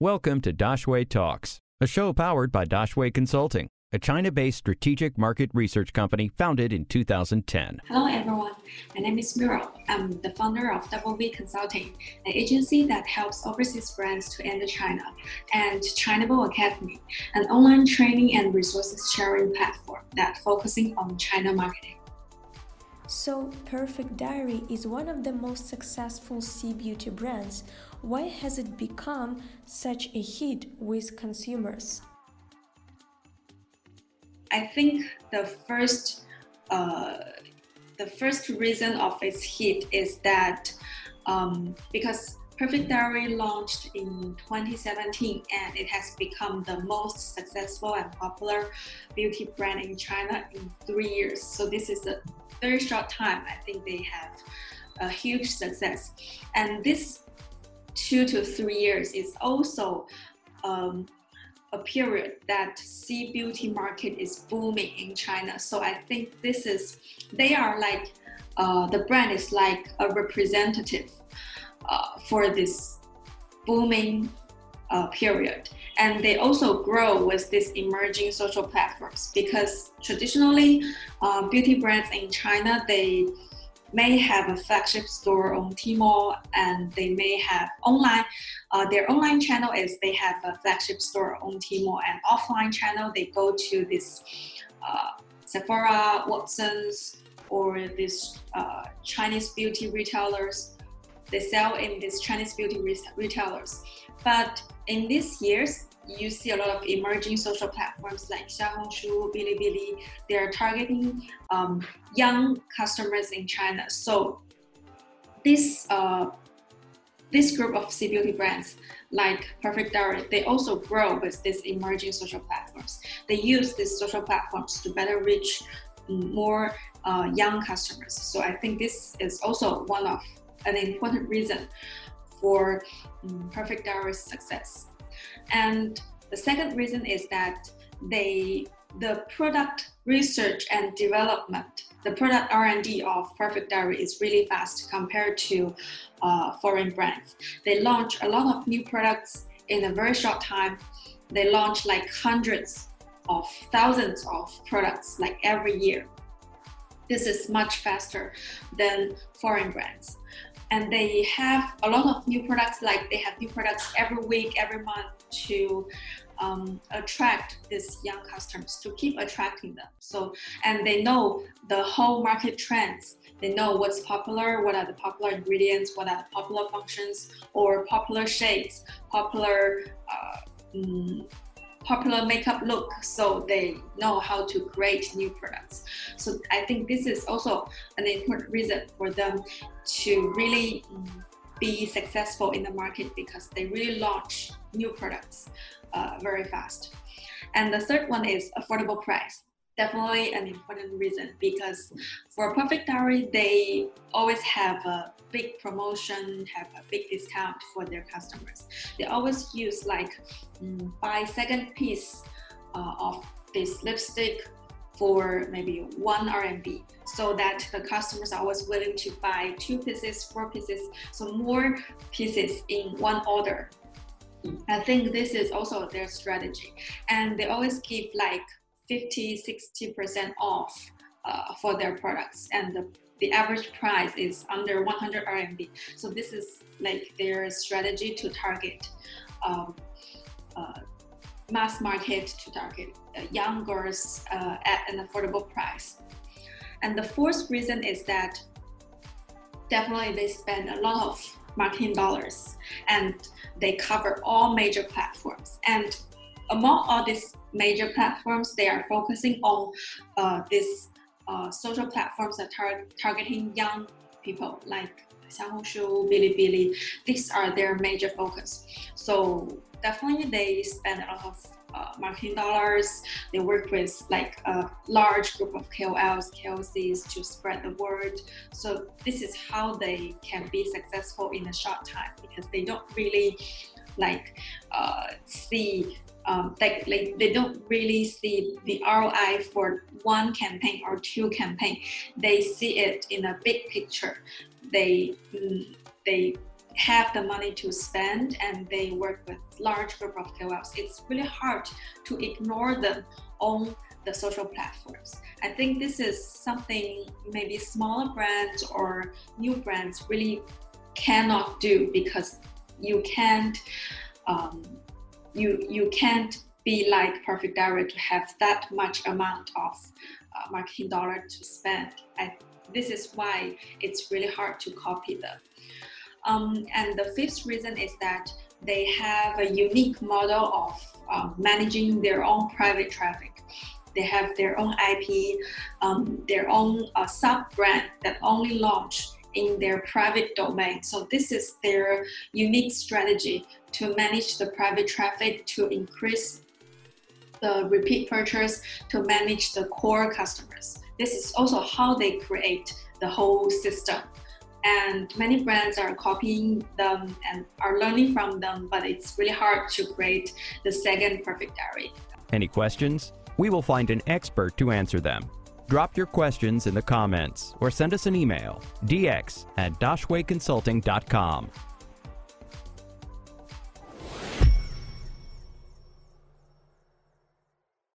Welcome to Daxue Talks, a show powered by Daxue Consulting, a China based strategic market research company founded in 2010. Hello, everyone. My name is Muriel. I'm the founder of Double V Consulting, an agency that helps overseas brands to enter China, and Chinable Academy, an online training and resources sharing platform that focusing on China marketing. So, Perfect Diary is one of the most successful C beauty brands. Why has it become such a hit with consumers? I think the first uh, the first reason of its hit is that um, because Perfect Diary launched in 2017 and it has become the most successful and popular beauty brand in China in three years. So this is a very short time. I think they have a huge success, and this two to three years is also um, a period that C beauty market is booming in China. So I think this is they are like uh, the brand is like a representative uh, for this booming uh, period. And they also grow with these emerging social platforms because traditionally, uh, beauty brands in China they may have a flagship store on Tmall and they may have online. Uh, their online channel is they have a flagship store on Tmall and offline channel they go to this uh, Sephora, Watsons, or this uh, Chinese beauty retailers. They sell in these Chinese beauty retailers. But in these years, you see a lot of emerging social platforms like Xiaohongshu, Bilibili. They are targeting um, young customers in China. So this uh, this group of C beauty brands like Perfect Diary, they also grow with these emerging social platforms. They use these social platforms to better reach more uh, young customers. So I think this is also one of an important reason for um, Perfect Diary's success. And the second reason is that they the product research and development, the product R&D of Perfect Diary is really fast compared to uh, foreign brands. They launch a lot of new products in a very short time. They launch like hundreds of thousands of products like every year. This is much faster than foreign brands and they have a lot of new products like they have new products every week every month to um, attract these young customers to keep attracting them. So and they know the whole market trends. They know what's popular what are the popular ingredients what are the popular functions or popular shades popular uh, mm, popular makeup look so they know how to create new products. So i think this is also an important reason for them to really be successful in the market because they really launch new products uh, very fast. And the third one is affordable price definitely an important reason because for Perfect Diary, they always have a big promotion, have a big discount for their customers. They always use like um, buy second piece uh, of this lipstick for maybe one RMB so that the customers are always willing to buy two pieces, four pieces, so more pieces in one order. I think this is also their strategy. And they always give like 50 60% off uh, for their products and the, the average price is under 100 RMB. So this is like their strategy to target um, uh, mass market to target uh, young girls uh, at an affordable price. And the fourth reason is that definitely they spend a lot of marketing dollars and they cover all major platforms. And among all these major platforms, they are focusing on uh, these uh, social platforms that are targeting young people like Xiaohongshu, Bilibili. These are their major focus. So definitely they spend a lot of uh, marketing dollars. They work with like a large group of KOLs, KOCs to spread the word. So this is how they can be successful in a short time because they don't really like uh, see um, they don't really see the ROI for one campaign or two campaign. They see it in a big picture. They mm, they have the money to spend and they work with large group of KOLs, it's really hard to ignore them on the social platforms. I think this is something maybe smaller brands or new brands really cannot do because you can't um, you you can't be like Perfect Diary to have that much amount of uh, marketing dollar to spend. And this is why it's really hard to copy them. Um, and the fifth reason is that they have a unique model of uh, managing their own private traffic. They have their own IP, um, their own uh, sub brand that only launch in their private domain. So this is their unique strategy to manage the private traffic to increase the repeat purchase to manage the core customers. This is also how they create the whole system. And many brands are copying them and are learning from them, but it's really hard to create the second perfect diary. Any questions? We will find an expert to answer them. Drop your questions in the comments or send us an email, dx at daxueconsulting.com.